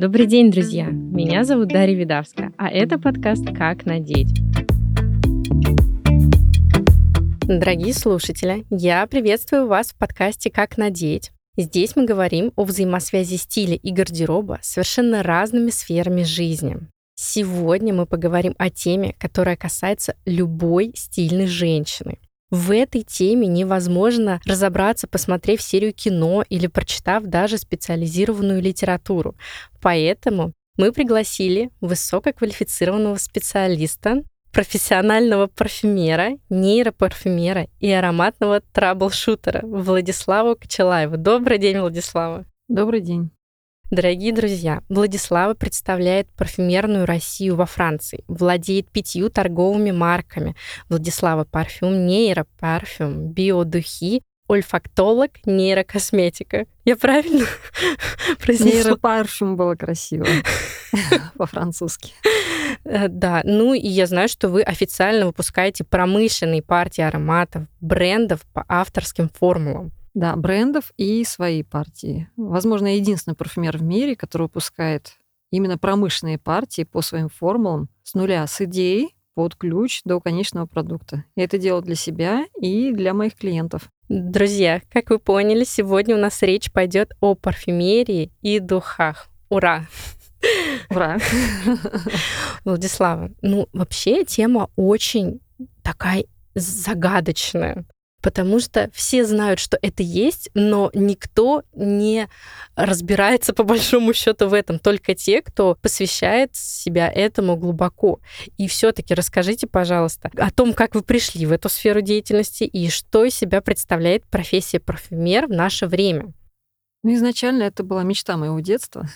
Добрый день, друзья! Меня зовут Дарья Видавская, а это подкаст «Как надеть». Дорогие слушатели, я приветствую вас в подкасте «Как надеть». Здесь мы говорим о взаимосвязи стиля и гардероба с совершенно разными сферами жизни. Сегодня мы поговорим о теме, которая касается любой стильной женщины. В этой теме невозможно разобраться, посмотрев серию кино или прочитав даже специализированную литературу. Поэтому мы пригласили высококвалифицированного специалиста, профессионального парфюмера, нейропарфюмера и ароматного траблшутера Владиславу Кочелаеву. Добрый день, Владислава. Добрый день. Дорогие друзья, Владислава представляет парфюмерную Россию во Франции, владеет пятью торговыми марками. Владислава парфюм, нейропарфюм, биодухи, ольфактолог, нейрокосметика. Я правильно произнесла? Нейропарфюм было красиво по-французски. Э, да, ну и я знаю, что вы официально выпускаете промышленные партии ароматов, брендов по авторским формулам. Да, брендов и свои партии. Возможно, единственный парфюмер в мире, который выпускает именно промышленные партии по своим формулам с нуля, с идеей под ключ до конечного продукта. Я это делаю для себя и для моих клиентов. Друзья, как вы поняли, сегодня у нас речь пойдет о парфюмерии и духах. Ура! Ура! Владислава, ну вообще тема очень такая загадочная потому что все знают, что это есть, но никто не разбирается по большому счету в этом, только те, кто посвящает себя этому глубоко. И все-таки расскажите, пожалуйста, о том, как вы пришли в эту сферу деятельности и что из себя представляет профессия парфюмер в наше время. Ну, изначально это была мечта моего детства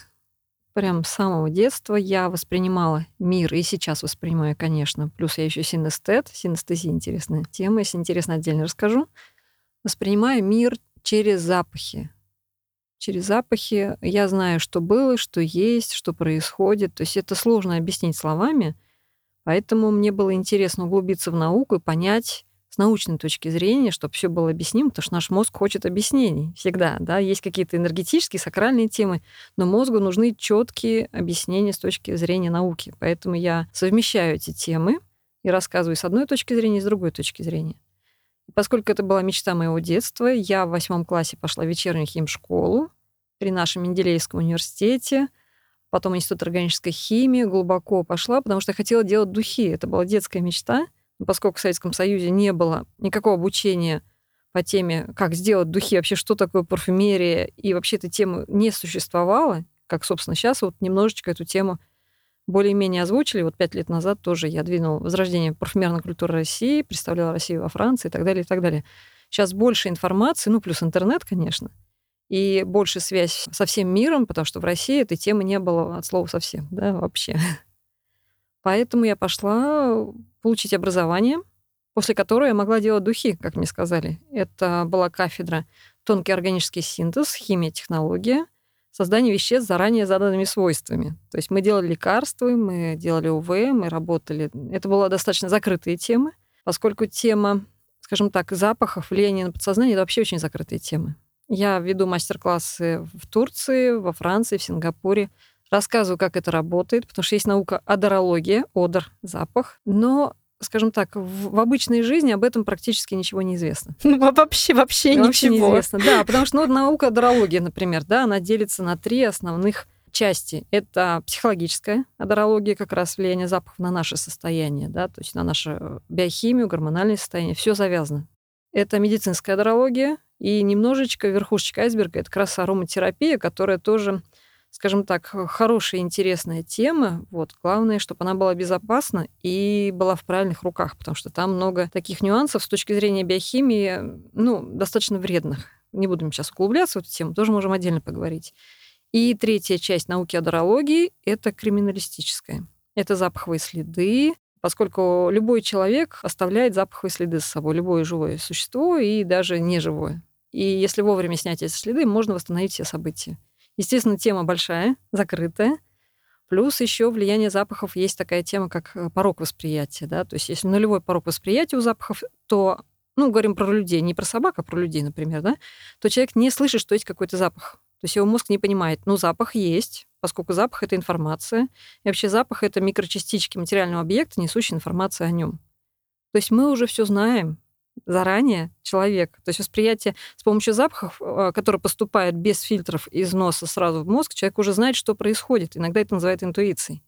прям с самого детства я воспринимала мир, и сейчас воспринимаю, конечно. Плюс я еще синестет, синестезия интересная тема, если интересно, отдельно расскажу. Воспринимаю мир через запахи. Через запахи я знаю, что было, что есть, что происходит. То есть это сложно объяснить словами, поэтому мне было интересно углубиться в науку и понять, с научной точки зрения, чтобы все было объяснимо, потому что наш мозг хочет объяснений всегда, да, есть какие-то энергетические, сакральные темы, но мозгу нужны четкие объяснения с точки зрения науки. Поэтому я совмещаю эти темы и рассказываю с одной точки зрения, и с другой точки зрения. Поскольку это была мечта моего детства, я в восьмом классе пошла в вечернюю химшколу при нашем Менделеевском университете, потом Институт органической химии, глубоко пошла, потому что я хотела делать духи. Это была детская мечта — поскольку в Советском Союзе не было никакого обучения по теме, как сделать духи, вообще что такое парфюмерия, и вообще эта тема не существовала, как, собственно, сейчас вот немножечко эту тему более-менее озвучили. Вот пять лет назад тоже я двинул возрождение парфюмерной культуры России, представляла Россию во Франции и так далее, и так далее. Сейчас больше информации, ну, плюс интернет, конечно, и больше связь со всем миром, потому что в России этой темы не было от слова совсем, да, вообще. Поэтому я пошла получить образование, после которого я могла делать духи, как мне сказали. Это была кафедра тонкий органический синтез, химия, технология, создание веществ заранее заданными свойствами. То есть мы делали лекарства, мы делали УВ, мы работали. Это была достаточно закрытые темы, поскольку тема, скажем так, запахов, влияния на подсознание — это вообще очень закрытые темы. Я веду мастер-классы в Турции, во Франции, в Сингапуре — рассказываю, как это работает, потому что есть наука одорология, одор, запах, но скажем так, в, в обычной жизни об этом практически ничего не известно. Ну, вообще, вообще, вообще ничего. неизвестно. Да, потому что ну, наука одорология, например, да, она делится на три основных части. Это психологическая одорология, как раз влияние запахов на наше состояние, да, то есть на нашу биохимию, гормональное состояние, все завязано. Это медицинская одорология, и немножечко верхушечка айсберга — это как раз ароматерапия, которая тоже скажем так, хорошая, интересная тема. Вот. Главное, чтобы она была безопасна и была в правильных руках, потому что там много таких нюансов с точки зрения биохимии, ну, достаточно вредных. Не будем сейчас углубляться в эту тему, тоже можем отдельно поговорить. И третья часть науки адорологии — это криминалистическая. Это запаховые следы, поскольку любой человек оставляет запаховые следы за собой, любое живое существо и даже неживое. И если вовремя снять эти следы, можно восстановить все события. Естественно, тема большая, закрытая. Плюс еще влияние запахов есть такая тема, как э, порог восприятия. Да? То есть если нулевой порог восприятия у запахов, то, ну, говорим про людей, не про собак, а про людей, например, да, то человек не слышит, что есть какой-то запах. То есть его мозг не понимает, ну, запах есть, поскольку запах — это информация. И вообще запах — это микрочастички материального объекта, несущие информацию о нем. То есть мы уже все знаем заранее человек. То есть восприятие с помощью запахов, э, которые поступают без фильтров из носа сразу в мозг, человек уже знает, что происходит. Иногда это называют интуицией.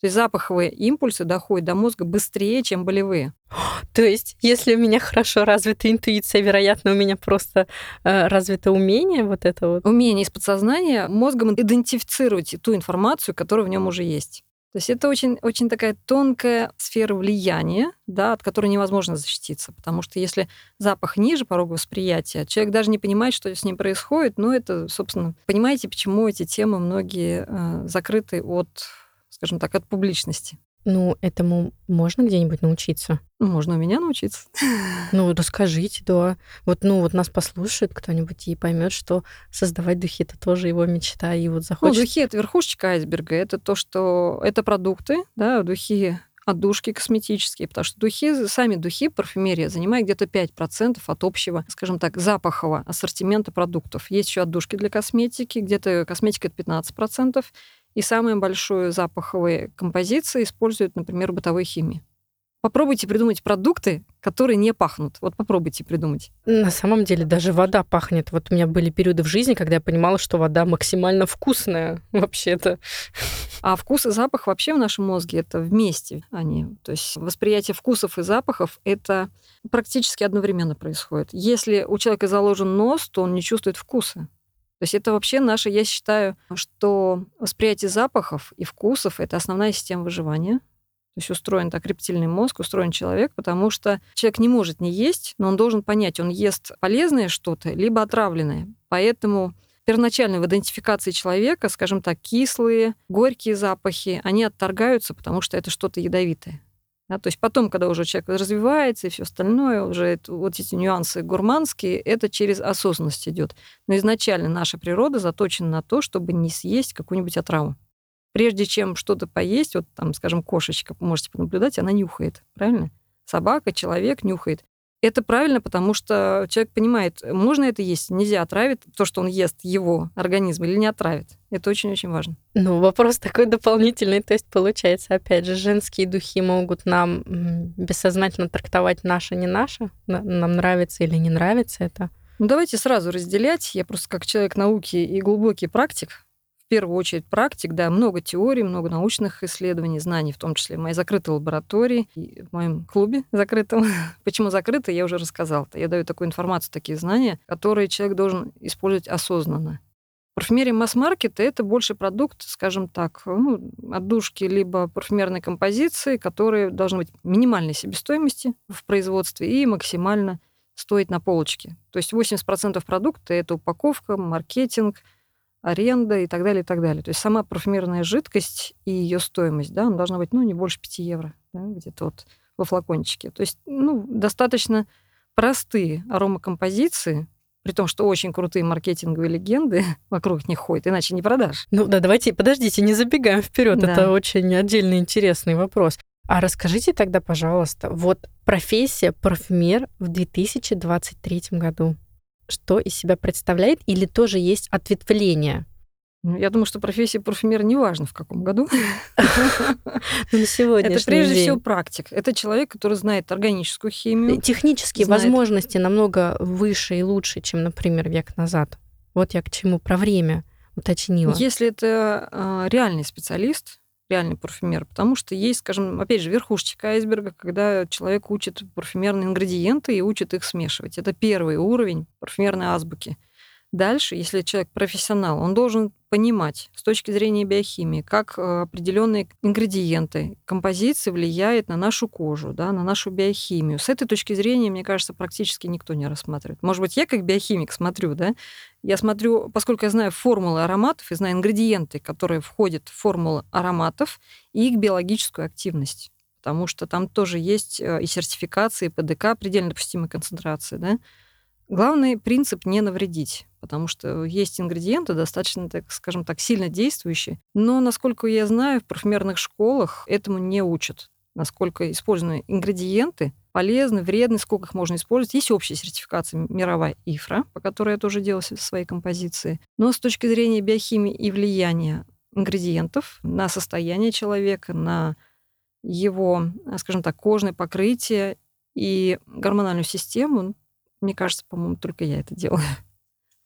То есть запаховые импульсы доходят до мозга быстрее, чем болевые. То есть, если у меня хорошо развита интуиция, вероятно, у меня просто э, развито умение вот это вот. Умение из подсознания мозгом идентифицировать ту информацию, которая в нем уже есть. То есть это очень, очень такая тонкая сфера влияния, да, от которой невозможно защититься. Потому что если запах ниже порога восприятия, человек даже не понимает, что с ним происходит. Но это, собственно, понимаете, почему эти темы многие э, закрыты от скажем так, от публичности. Ну, этому можно где-нибудь научиться? Можно у меня научиться. Ну, расскажите, да. Вот, ну, вот нас послушает кто-нибудь и поймет, что создавать духи это тоже его мечта, и вот ну, захочет. Ну, духи это верхушечка айсберга. Это то, что это продукты, да, духи отдушки косметические, потому что духи, сами духи, парфюмерия занимает где-то 5% от общего, скажем так, запахового ассортимента продуктов. Есть еще отдушки для косметики, где-то косметика это 15%, и самые большие запаховые композиции используют, например, бытовой химии. Попробуйте придумать продукты, которые не пахнут. Вот попробуйте придумать. На самом деле даже вода пахнет. Вот у меня были периоды в жизни, когда я понимала, что вода максимально вкусная вообще-то. А вкус и запах вообще в нашем мозге это вместе. Они, то есть восприятие вкусов и запахов это практически одновременно происходит. Если у человека заложен нос, то он не чувствует вкуса. То есть это вообще наше, я считаю, что восприятие запахов и вкусов — это основная система выживания. То есть устроен так рептильный мозг, устроен человек, потому что человек не может не есть, но он должен понять, он ест полезное что-то, либо отравленное. Поэтому первоначально в идентификации человека, скажем так, кислые, горькие запахи, они отторгаются, потому что это что-то ядовитое. Да, то есть потом, когда уже человек развивается и все остальное, уже это, вот эти нюансы гурманские, это через осознанность идет. Но изначально наша природа заточена на то, чтобы не съесть какую-нибудь отраву. Прежде чем что-то поесть, вот там, скажем, кошечка, можете понаблюдать, она нюхает, правильно? Собака, человек нюхает. Это правильно, потому что человек понимает, можно это есть, нельзя отравить то, что он ест, его организм, или не отравит. Это очень-очень важно. Ну, вопрос такой дополнительный. То есть, получается, опять же, женские духи могут нам бессознательно трактовать наше, не наше? Нам нравится или не нравится это? Ну, давайте сразу разделять. Я просто как человек науки и глубокий практик первую очередь практик, да, много теорий, много научных исследований, знаний, в том числе в моей закрытой лаборатории и в моем клубе закрытом. Почему закрыто, я уже рассказала. Я даю такую информацию, такие знания, которые человек должен использовать осознанно. Парфюмерия масс-маркета — это больше продукт, скажем так, ну, отдушки либо парфюмерной композиции, которые должны быть минимальной себестоимости в производстве и максимально стоить на полочке. То есть 80% продукта — это упаковка, маркетинг — аренда и так далее, и так далее. То есть сама парфюмерная жидкость и ее стоимость, да, она должна быть, ну, не больше 5 евро, да, где-то вот во флакончике. То есть, ну, достаточно простые аромакомпозиции, при том, что очень крутые маркетинговые легенды вокруг них ходят, иначе не продашь. Ну да, давайте, подождите, не забегаем вперед. Да. Это очень отдельный интересный вопрос. А расскажите тогда, пожалуйста, вот профессия парфюмер в 2023 году что из себя представляет, или тоже есть ответвление? Ну, я думаю, что профессия парфюмера не важно в каком году. Ну, на сегодня. Это прежде всего практик. Это человек, который знает органическую химию. Технические возможности намного выше и лучше, чем, например, век назад. Вот я к чему про время уточнила. Если это а, реальный специалист, реальный парфюмер, потому что есть, скажем, опять же, верхушечка айсберга, когда человек учит парфюмерные ингредиенты и учит их смешивать. Это первый уровень парфюмерной азбуки. Дальше, если человек профессионал, он должен понимать с точки зрения биохимии, как э, определенные ингредиенты, композиции влияют на нашу кожу, да, на нашу биохимию. С этой точки зрения, мне кажется, практически никто не рассматривает. Может быть, я как биохимик смотрю, да, я смотрю, поскольку я знаю формулы ароматов и знаю ингредиенты, которые входят в формулы ароматов и их биологическую активность потому что там тоже есть э, и сертификации, и ПДК, предельно допустимой концентрации, да, Главный принцип не навредить, потому что есть ингредиенты достаточно, так скажем так, сильно действующие. Но, насколько я знаю, в парфюмерных школах этому не учат. Насколько используемые ингредиенты полезны, вредны, сколько их можно использовать. Есть общая сертификация мировая ИФРА, по которой я тоже делала свои композиции. Но с точки зрения биохимии и влияния ингредиентов на состояние человека, на его, скажем так, кожное покрытие и гормональную систему. Мне кажется, по-моему, только я это делаю.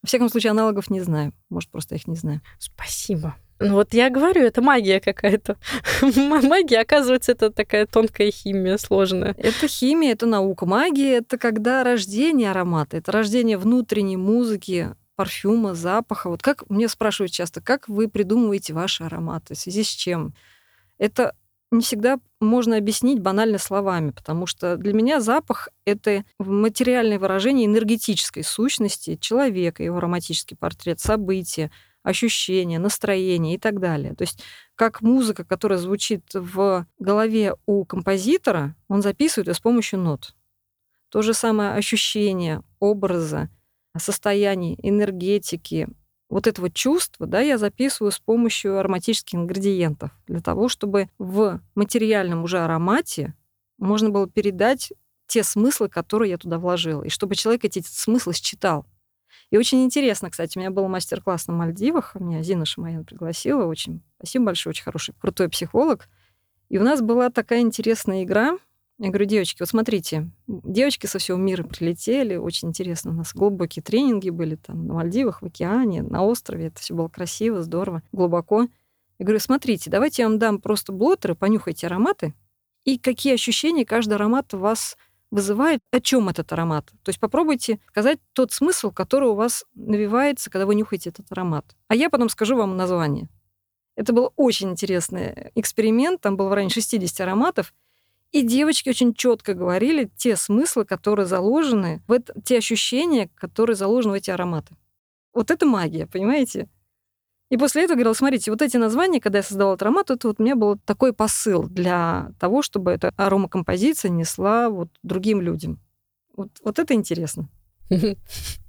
Во всяком случае, аналогов не знаю. Может, просто их не знаю. Спасибо. Ну вот я говорю, это магия какая-то. магия, оказывается, это такая тонкая химия сложная. Это химия, это наука. Магия — это когда рождение аромата, это рождение внутренней музыки, парфюма, запаха. Вот как мне спрашивают часто, как вы придумываете ваши ароматы, в связи с чем? Это не всегда можно объяснить банально словами, потому что для меня запах — это материальное выражение энергетической сущности человека, его ароматический портрет, события, ощущения, настроение и так далее. То есть как музыка, которая звучит в голове у композитора, он записывает ее с помощью нот. То же самое ощущение, образа, состояний, энергетики, вот этого чувства, да, я записываю с помощью ароматических ингредиентов для того, чтобы в материальном уже аромате можно было передать те смыслы, которые я туда вложила, и чтобы человек эти смыслы считал. И очень интересно, кстати, у меня был мастер-класс на Мальдивах, меня Зина Шамаян пригласила, очень спасибо большое, очень хороший, крутой психолог. И у нас была такая интересная игра. Я говорю, девочки, вот смотрите, девочки со всего мира прилетели, очень интересно, у нас глубокие тренинги были там на Мальдивах, в океане, на острове, это все было красиво, здорово, глубоко. Я говорю, смотрите, давайте я вам дам просто блотеры, понюхайте ароматы, и какие ощущения каждый аромат у вас вызывает, о чем этот аромат. То есть попробуйте сказать тот смысл, который у вас навивается, когда вы нюхаете этот аромат. А я потом скажу вам название. Это был очень интересный эксперимент, там было в районе 60 ароматов, и девочки очень четко говорили те смыслы, которые заложены в это, те ощущения, которые заложены в эти ароматы. Вот это магия, понимаете? И после этого говорила, смотрите, вот эти названия, когда я создавала этот аромат, это вот у меня был такой посыл для того, чтобы эта аромакомпозиция несла вот другим людям. Вот, вот это интересно.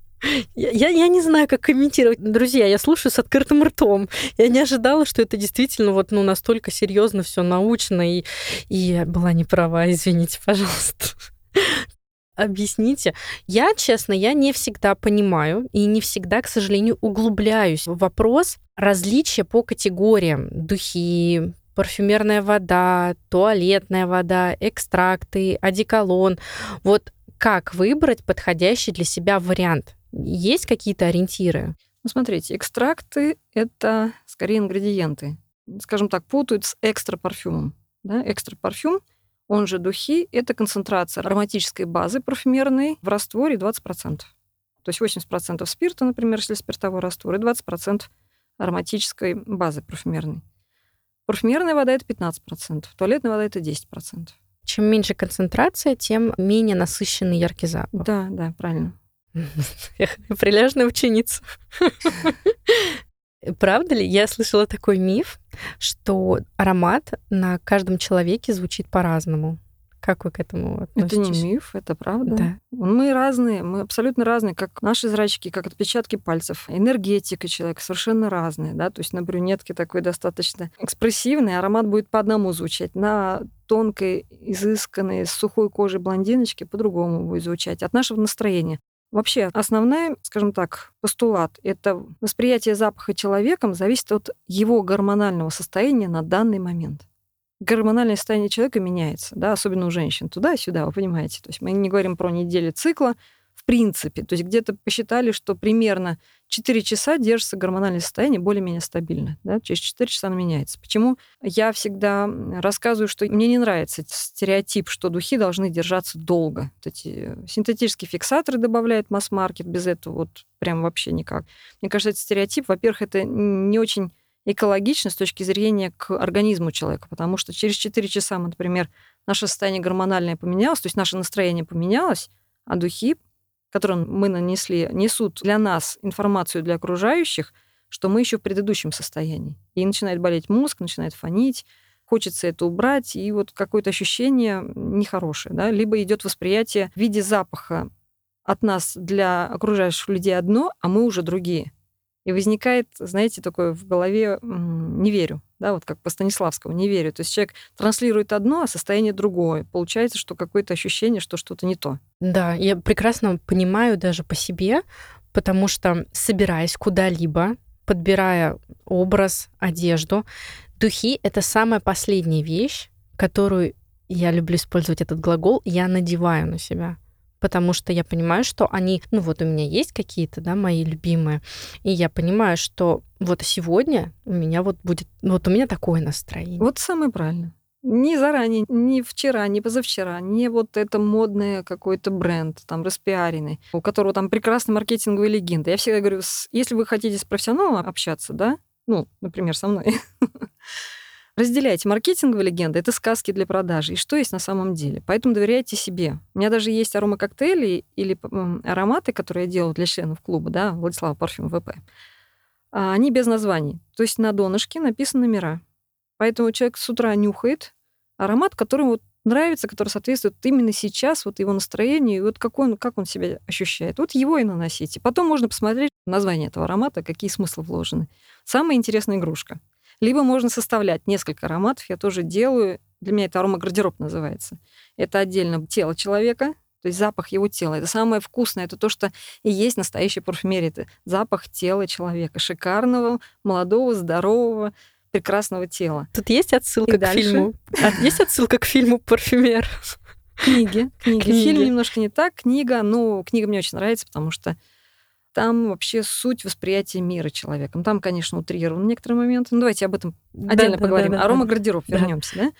Я, я, не знаю, как комментировать. Друзья, я слушаю с открытым ртом. Я не ожидала, что это действительно вот ну, настолько серьезно все научно, и, и я была не права, извините, пожалуйста. Объясните. Я, честно, я не всегда понимаю и не всегда, к сожалению, углубляюсь в вопрос различия по категориям. Духи, парфюмерная вода, туалетная вода, экстракты, одеколон. Вот как выбрать подходящий для себя вариант? Есть какие-то ориентиры? Ну, смотрите, экстракты — это скорее ингредиенты. Скажем так, путают с экстра парфюмом. Да? Экстра парфюм — он же духи, это концентрация ароматической базы парфюмерной в растворе 20%. То есть 80% спирта, например, если спиртовой раствор, и 20% ароматической базы парфюмерной. Парфюмерная вода — это 15%, туалетная вода — это 10%. Чем меньше концентрация, тем менее насыщенный яркий запах. Да, да, правильно. Прилежная ученица. Правда ли? Я слышала такой миф, что аромат на каждом человеке звучит по-разному. Как вы к этому относитесь? Это не миф, это правда. Да. Мы разные, мы абсолютно разные, как наши зрачки, как отпечатки пальцев. Энергетика человека совершенно разная, да, то есть на брюнетке такой достаточно экспрессивный аромат будет по одному звучать, на тонкой, изысканной, с сухой кожей блондиночки по-другому будет звучать, от нашего настроения. Вообще, основная, скажем так, постулат — это восприятие запаха человеком зависит от его гормонального состояния на данный момент. Гормональное состояние человека меняется, да, особенно у женщин, туда и сюда, вы понимаете. То есть мы не говорим про недели цикла, принципе. То есть где-то посчитали, что примерно 4 часа держится гормональное состояние более-менее стабильно. Да? Через 4 часа оно меняется. Почему я всегда рассказываю, что мне не нравится стереотип, что духи должны держаться долго. Вот эти синтетические фиксаторы добавляют масс-маркет, без этого вот прям вообще никак. Мне кажется, этот стереотип, во-первых, это не очень экологично с точки зрения к организму человека, потому что через 4 часа, например, наше состояние гормональное поменялось, то есть наше настроение поменялось, а духи которым мы нанесли, несут для нас информацию для окружающих, что мы еще в предыдущем состоянии. И начинает болеть мозг, начинает фонить, хочется это убрать, и вот какое-то ощущение нехорошее. Да? Либо идет восприятие в виде запаха от нас для окружающих людей одно, а мы уже другие. И возникает, знаете, такое в голове «не верю», да, вот как по Станиславскому, «не верю». То есть человек транслирует одно, а состояние другое. Получается, что какое-то ощущение, что что-то не то. Да, я прекрасно понимаю даже по себе, потому что, собираясь куда-либо, подбирая образ, одежду. Духи — это самая последняя вещь, которую я люблю использовать этот глагол, я надеваю на себя потому что я понимаю, что они, ну вот у меня есть какие-то, да, мои любимые, и я понимаю, что вот сегодня у меня вот будет, вот у меня такое настроение. Вот самое правильное. Ни заранее, ни вчера, ни позавчера, не вот это модное какой-то бренд, там, распиаренный, у которого там прекрасная маркетинговая легенда. Я всегда говорю, если вы хотите с профессионалом общаться, да, ну, например, со мной, разделяйте маркетинговые легенды, это сказки для продажи, и что есть на самом деле. Поэтому доверяйте себе. У меня даже есть аромакоктейли или ароматы, которые я делаю для членов клуба, да, Владислава Парфюм ВП. А они без названий. То есть на донышке написаны номера. Поэтому человек с утра нюхает, аромат, который вот нравится, который соответствует именно сейчас вот его настроению, и вот какой он, как он себя ощущает. Вот его и наносите. Потом можно посмотреть название этого аромата, какие смыслы вложены. Самая интересная игрушка. Либо можно составлять несколько ароматов, я тоже делаю. Для меня это аромагардероб называется. Это отдельно тело человека, то есть запах его тела. Это самое вкусное, это то, что и есть настоящая парфюмерия. Это запах тела человека, шикарного, молодого, здорового, прекрасного тела. Тут есть отсылка и к дальше... фильму. А, есть отсылка к фильму «Парфюмер». Книги, книги. книги. Фильм немножко не так, книга, но книга мне очень нравится, потому что там вообще суть восприятия мира человеком. Там, конечно, утрирован некоторые моменты. Ну, давайте об этом отдельно да, поговорим. Да, да, Арома гардероб, да. вернемся, да?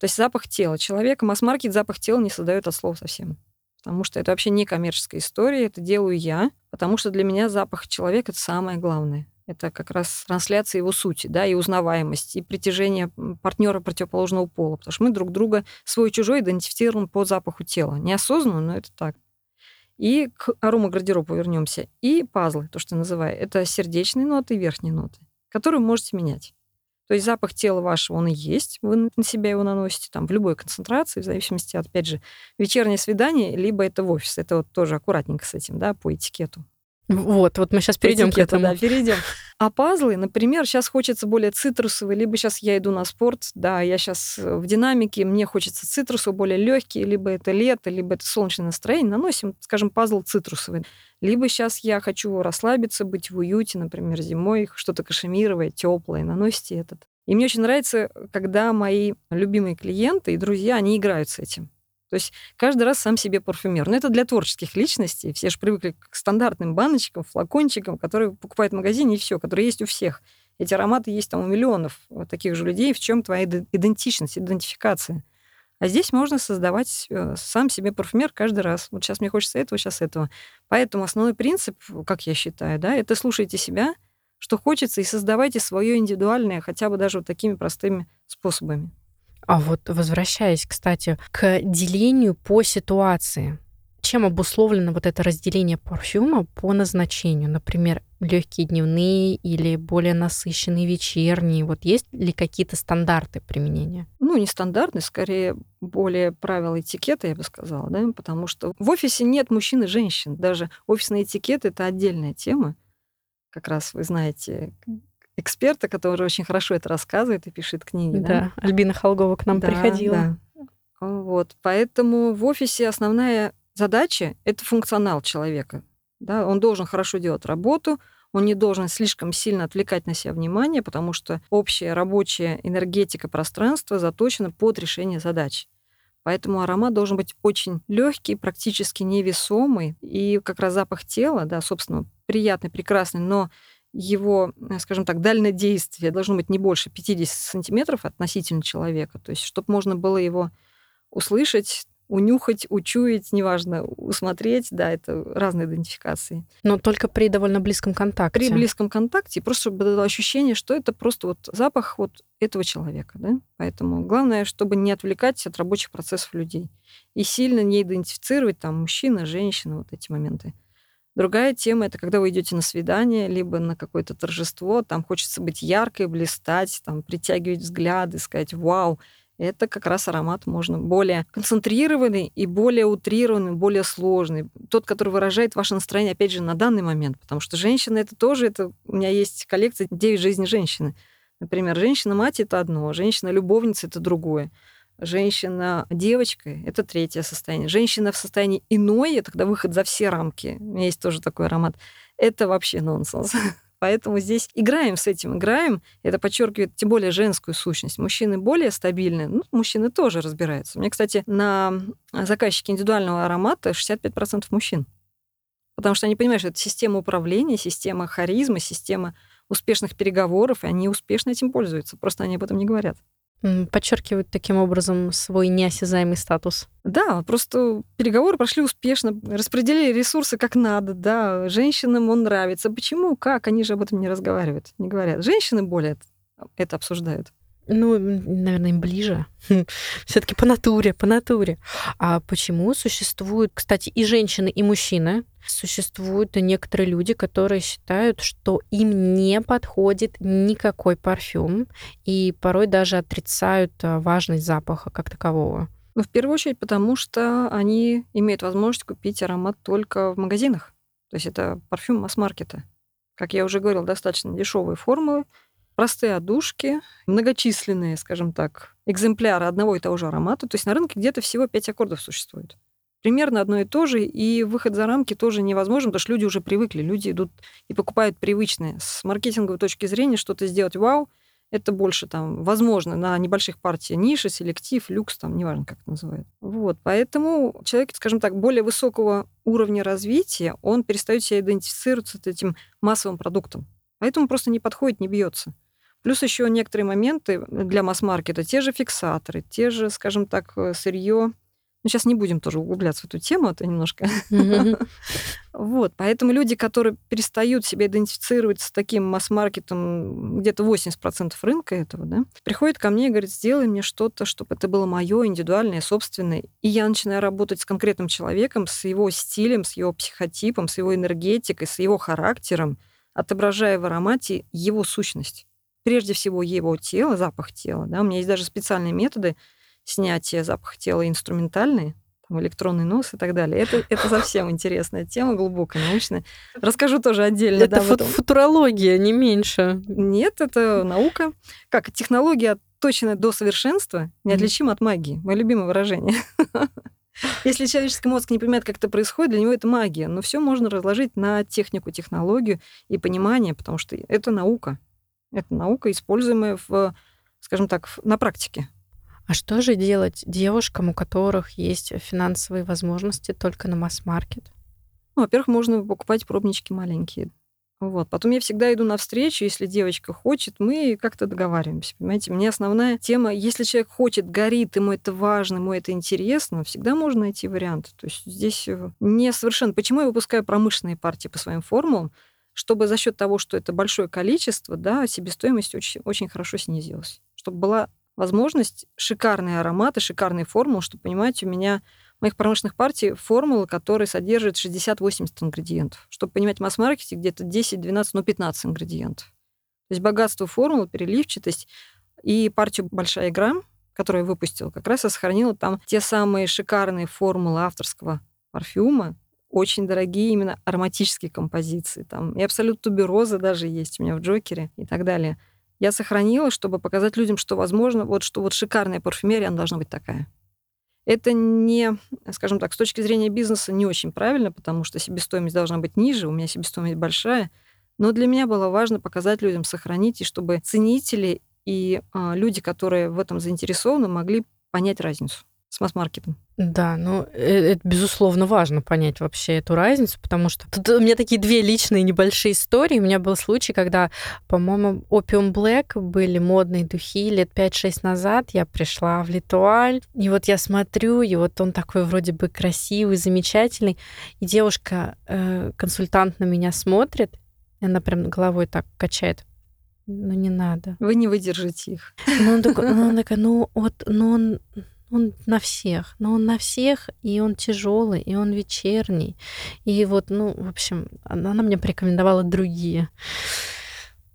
То есть запах тела человека. Масс-маркет запах тела не создает от слова совсем. Потому что это вообще не коммерческая история, это делаю я, потому что для меня запах человека это самое главное. Это как раз трансляция его сути, да, и узнаваемость, и притяжение партнера противоположного пола. Потому что мы друг друга свой-чужой идентифицируем по запаху тела. Неосознанно, но это так. И к аромагардеробу вернемся. И пазлы, то, что я называю, это сердечные ноты и верхние ноты, которые можете менять. То есть запах тела вашего, он и есть, вы на себя его наносите там в любой концентрации, в зависимости от, опять же, вечернее свидание, либо это в офис. Это вот тоже аккуратненько с этим, да, по этикету. Вот, вот мы сейчас перейдем к этому. Да, перейдем. А пазлы, например, сейчас хочется более цитрусовые, либо сейчас я иду на спорт, да, я сейчас э, в динамике, мне хочется цитрусовый, более легкий, либо это лето, либо это солнечное настроение, наносим, скажем, пазл цитрусовый. Либо сейчас я хочу расслабиться, быть в уюте, например, зимой, что-то кашемировое, теплое, наносите этот. И мне очень нравится, когда мои любимые клиенты и друзья, они играют с этим. То есть каждый раз сам себе парфюмер. Но это для творческих личностей. Все же привыкли к стандартным баночкам, флакончикам, которые покупают в магазине, и все, которые есть у всех. Эти ароматы есть там у миллионов вот таких же людей. В чем твоя идентичность, идентификация? А здесь можно создавать э, сам себе парфюмер каждый раз. Вот сейчас мне хочется этого, сейчас этого. Поэтому основной принцип, как я считаю, да, это слушайте себя, что хочется, и создавайте свое индивидуальное, хотя бы даже вот такими простыми способами. А вот возвращаясь, кстати, к делению по ситуации, чем обусловлено вот это разделение парфюма по назначению? Например, легкие дневные или более насыщенные вечерние? Вот есть ли какие-то стандарты применения? Ну, не стандартные, скорее более правила этикета, я бы сказала, да, потому что в офисе нет мужчин и женщин. Даже офисный этикет — это отдельная тема. Как раз вы знаете, эксперта, который очень хорошо это рассказывает и пишет книги. Да, да? Альбина Холгова к нам да, приходила. Да. Вот, поэтому в офисе основная задача — это функционал человека. Да? Он должен хорошо делать работу, он не должен слишком сильно отвлекать на себя внимание, потому что общая рабочая энергетика пространства заточена под решение задач. Поэтому аромат должен быть очень легкий, практически невесомый. И как раз запах тела, да, собственно, приятный, прекрасный, но его, э, скажем так, дальнодействие должно быть не больше 50 сантиметров относительно человека, то есть чтобы можно было его услышать, унюхать, учуять, неважно, усмотреть, да, это разные идентификации. Но только при довольно близком контакте. При близком контакте, просто чтобы было ощущение, что это просто вот запах вот этого человека, да. Поэтому главное, чтобы не отвлекать от рабочих процессов людей и сильно не идентифицировать там мужчина, женщина, вот эти моменты. Другая тема — это когда вы идете на свидание, либо на какое-то торжество, там хочется быть яркой, блистать, там, притягивать взгляды, сказать «Вау!» Это как раз аромат можно более концентрированный и более утрированный, более сложный. Тот, который выражает ваше настроение, опять же, на данный момент. Потому что женщина — это тоже... Это, у меня есть коллекция «Девять жизней женщины». Например, женщина-мать — это одно, женщина-любовница — это другое. Женщина-девочка — это третье состояние. Женщина в состоянии иное — это когда выход за все рамки. У меня есть тоже такой аромат. Это вообще нонсенс. поэтому здесь играем с этим, играем. Это подчеркивает тем более женскую сущность. Мужчины более стабильны, ну, мужчины тоже разбираются. У меня, кстати, на заказчике индивидуального аромата 65% мужчин. Потому что они понимают, что это система управления, система харизмы, система успешных переговоров, и они успешно этим пользуются. Просто они об этом не говорят. Подчеркивают таким образом свой неосязаемый статус. Да, просто переговоры прошли успешно, распределили ресурсы как надо, да, женщинам он нравится. Почему, как? Они же об этом не разговаривают, не говорят. Женщины более это обсуждают. Ну, наверное, им ближе. Все-таки по натуре, по натуре. А почему существуют, кстати, и женщины, и мужчины? Существуют некоторые люди, которые считают, что им не подходит никакой парфюм, и порой даже отрицают а, важность запаха как такового. Ну, в первую очередь, потому что они имеют возможность купить аромат только в магазинах. То есть это парфюм масс-маркета. Как я уже говорил, достаточно дешевые формулы, простые одушки, многочисленные, скажем так, экземпляры одного и того же аромата. То есть на рынке где-то всего пять аккордов существует. Примерно одно и то же, и выход за рамки тоже невозможен, потому что люди уже привыкли, люди идут и покупают привычные. С маркетинговой точки зрения что-то сделать вау, это больше там, возможно, на небольших партиях ниши, селектив, люкс, там, неважно, как это называют. Вот, поэтому человек, скажем так, более высокого уровня развития, он перестает себя идентифицировать с этим массовым продуктом. Поэтому просто не подходит, не бьется. Плюс еще некоторые моменты для масс-маркета, те же фиксаторы, те же, скажем так, э, сырье. Ну, сейчас не будем тоже углубляться в эту тему, это немножко. Вот, поэтому люди, которые перестают себя идентифицировать с таким масс-маркетом, где-то 80% рынка этого, да, приходят ко мне и говорят, сделай мне что-то, чтобы это было мое, индивидуальное, собственное. И я начинаю работать с конкретным человеком, с его стилем, с его психотипом, с его энергетикой, с его характером, отображая в аромате его сущность прежде всего его тело, запах тела. Да? У меня есть даже специальные методы снятия запаха тела инструментальные, там, электронный нос и так далее. Это, это совсем интересная тема, глубокая, научная. Расскажу тоже отдельно. Это да, фу- футурология, не меньше. Нет, это наука. Как технология точно до совершенства неотличима mm-hmm. от магии. Мое любимое выражение. Если человеческий мозг не понимает, как это происходит, для него это магия. Но все можно разложить на технику, технологию и понимание, потому что это наука. Это наука, используемая в, скажем так, на практике. А что же делать девушкам, у которых есть финансовые возможности только на масс-маркет? Ну, во-первых, можно покупать пробнички маленькие. Вот. Потом я всегда иду навстречу, если девочка хочет, мы как-то договариваемся. Понимаете, мне основная тема, если человек хочет, горит, ему это важно, ему это интересно, всегда можно найти вариант. То есть здесь э, не совершенно... Почему я выпускаю промышленные партии по своим формулам? Чтобы за счет того, что это большое количество, да, себестоимость очень, очень хорошо снизилась. Чтобы была возможность шикарные ароматы, шикарные формулы, чтобы понимать, у меня моих промышленных партий формулы, которые содержат 60-80 ингредиентов. Чтобы понимать, масс-маркете где-то 10, 12, ну 15 ингредиентов. То есть богатство формул, переливчатость. И партию «Большая игра», которую я выпустила, как раз я сохранила там те самые шикарные формулы авторского парфюма, очень дорогие именно ароматические композиции. Там и абсолют тубероза даже есть у меня в Джокере и так далее. Я сохранила, чтобы показать людям, что возможно, вот что вот шикарная парфюмерия, она должна быть такая. Это не, скажем так, с точки зрения бизнеса не очень правильно, потому что себестоимость должна быть ниже, у меня себестоимость большая. Но для меня было важно показать людям, сохранить, и чтобы ценители и э, люди, которые в этом заинтересованы, могли понять разницу с масс-маркетом. Да, ну э, это безусловно важно понять вообще эту разницу, потому что тут у меня такие две личные небольшие истории. У меня был случай, когда, по-моему, Opium Black были модные духи лет 5-6 назад. Я пришла в Литуаль, и вот я смотрю, и вот он такой вроде бы красивый, замечательный, и девушка, э, консультант на меня смотрит, и она прям головой так качает. Ну не надо. Вы не выдержите их. Ну он такой, ну, он такой, ну вот, ну он он на всех, но он на всех, и он тяжелый, и он вечерний. И вот, ну, в общем, она, она мне порекомендовала другие.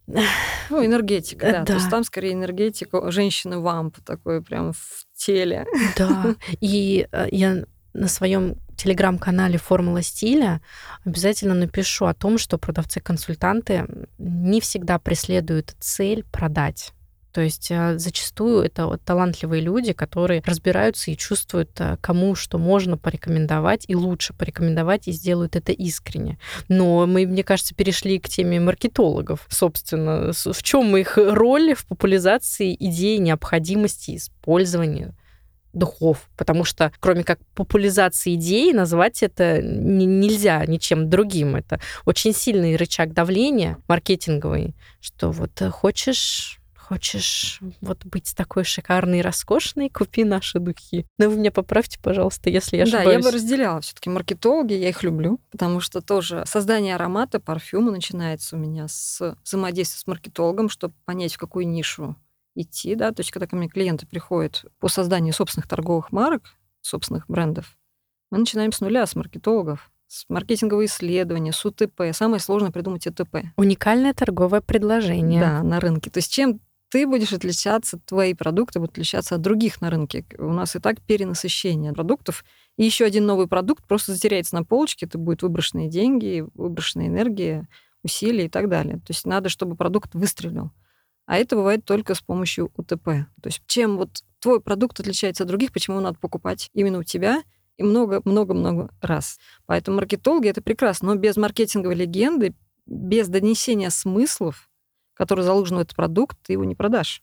Ну, энергетика, да. да. То есть там скорее энергетика женщины вамп такой прям в теле. Да. И э, я на своем телеграм-канале «Формула стиля» обязательно напишу о том, что продавцы-консультанты не всегда преследуют цель продать. То есть а, зачастую это вот талантливые люди, которые разбираются и чувствуют, а, кому что можно порекомендовать и лучше порекомендовать, и сделают это искренне. Но мы, мне кажется, перешли к теме маркетологов. Собственно, в чем их роль в популяризации идеи необходимости использования духов, потому что кроме как популяризации идеи назвать это не, нельзя ничем другим. Это очень сильный рычаг давления маркетинговый, что вот э, хочешь хочешь вот быть такой шикарной и роскошной, купи наши духи. Но вы меня поправьте, пожалуйста, если я ошибаюсь. Да, я бы разделяла все таки маркетологи, я их люблю, потому что тоже создание аромата, парфюма начинается у меня с взаимодействия с маркетологом, чтобы понять, в какую нишу идти, да, то есть когда ко мне клиенты приходят по созданию собственных торговых марок, собственных брендов, мы начинаем с нуля, с маркетологов, с маркетингового исследования, с УТП. Самое сложное придумать УТП. Уникальное торговое предложение. Да, на рынке. То есть чем ты будешь отличаться, твои продукты будут отличаться от других на рынке. У нас и так перенасыщение продуктов. И еще один новый продукт просто затеряется на полочке, это будет выброшенные деньги, выброшенная энергия, усилия и так далее. То есть надо, чтобы продукт выстрелил. А это бывает только с помощью УТП. То есть чем вот твой продукт отличается от других, почему надо покупать именно у тебя и много-много-много раз. Поэтому маркетологи — это прекрасно, но без маркетинговой легенды, без донесения смыслов, которые заложены в этот продукт, ты его не продашь.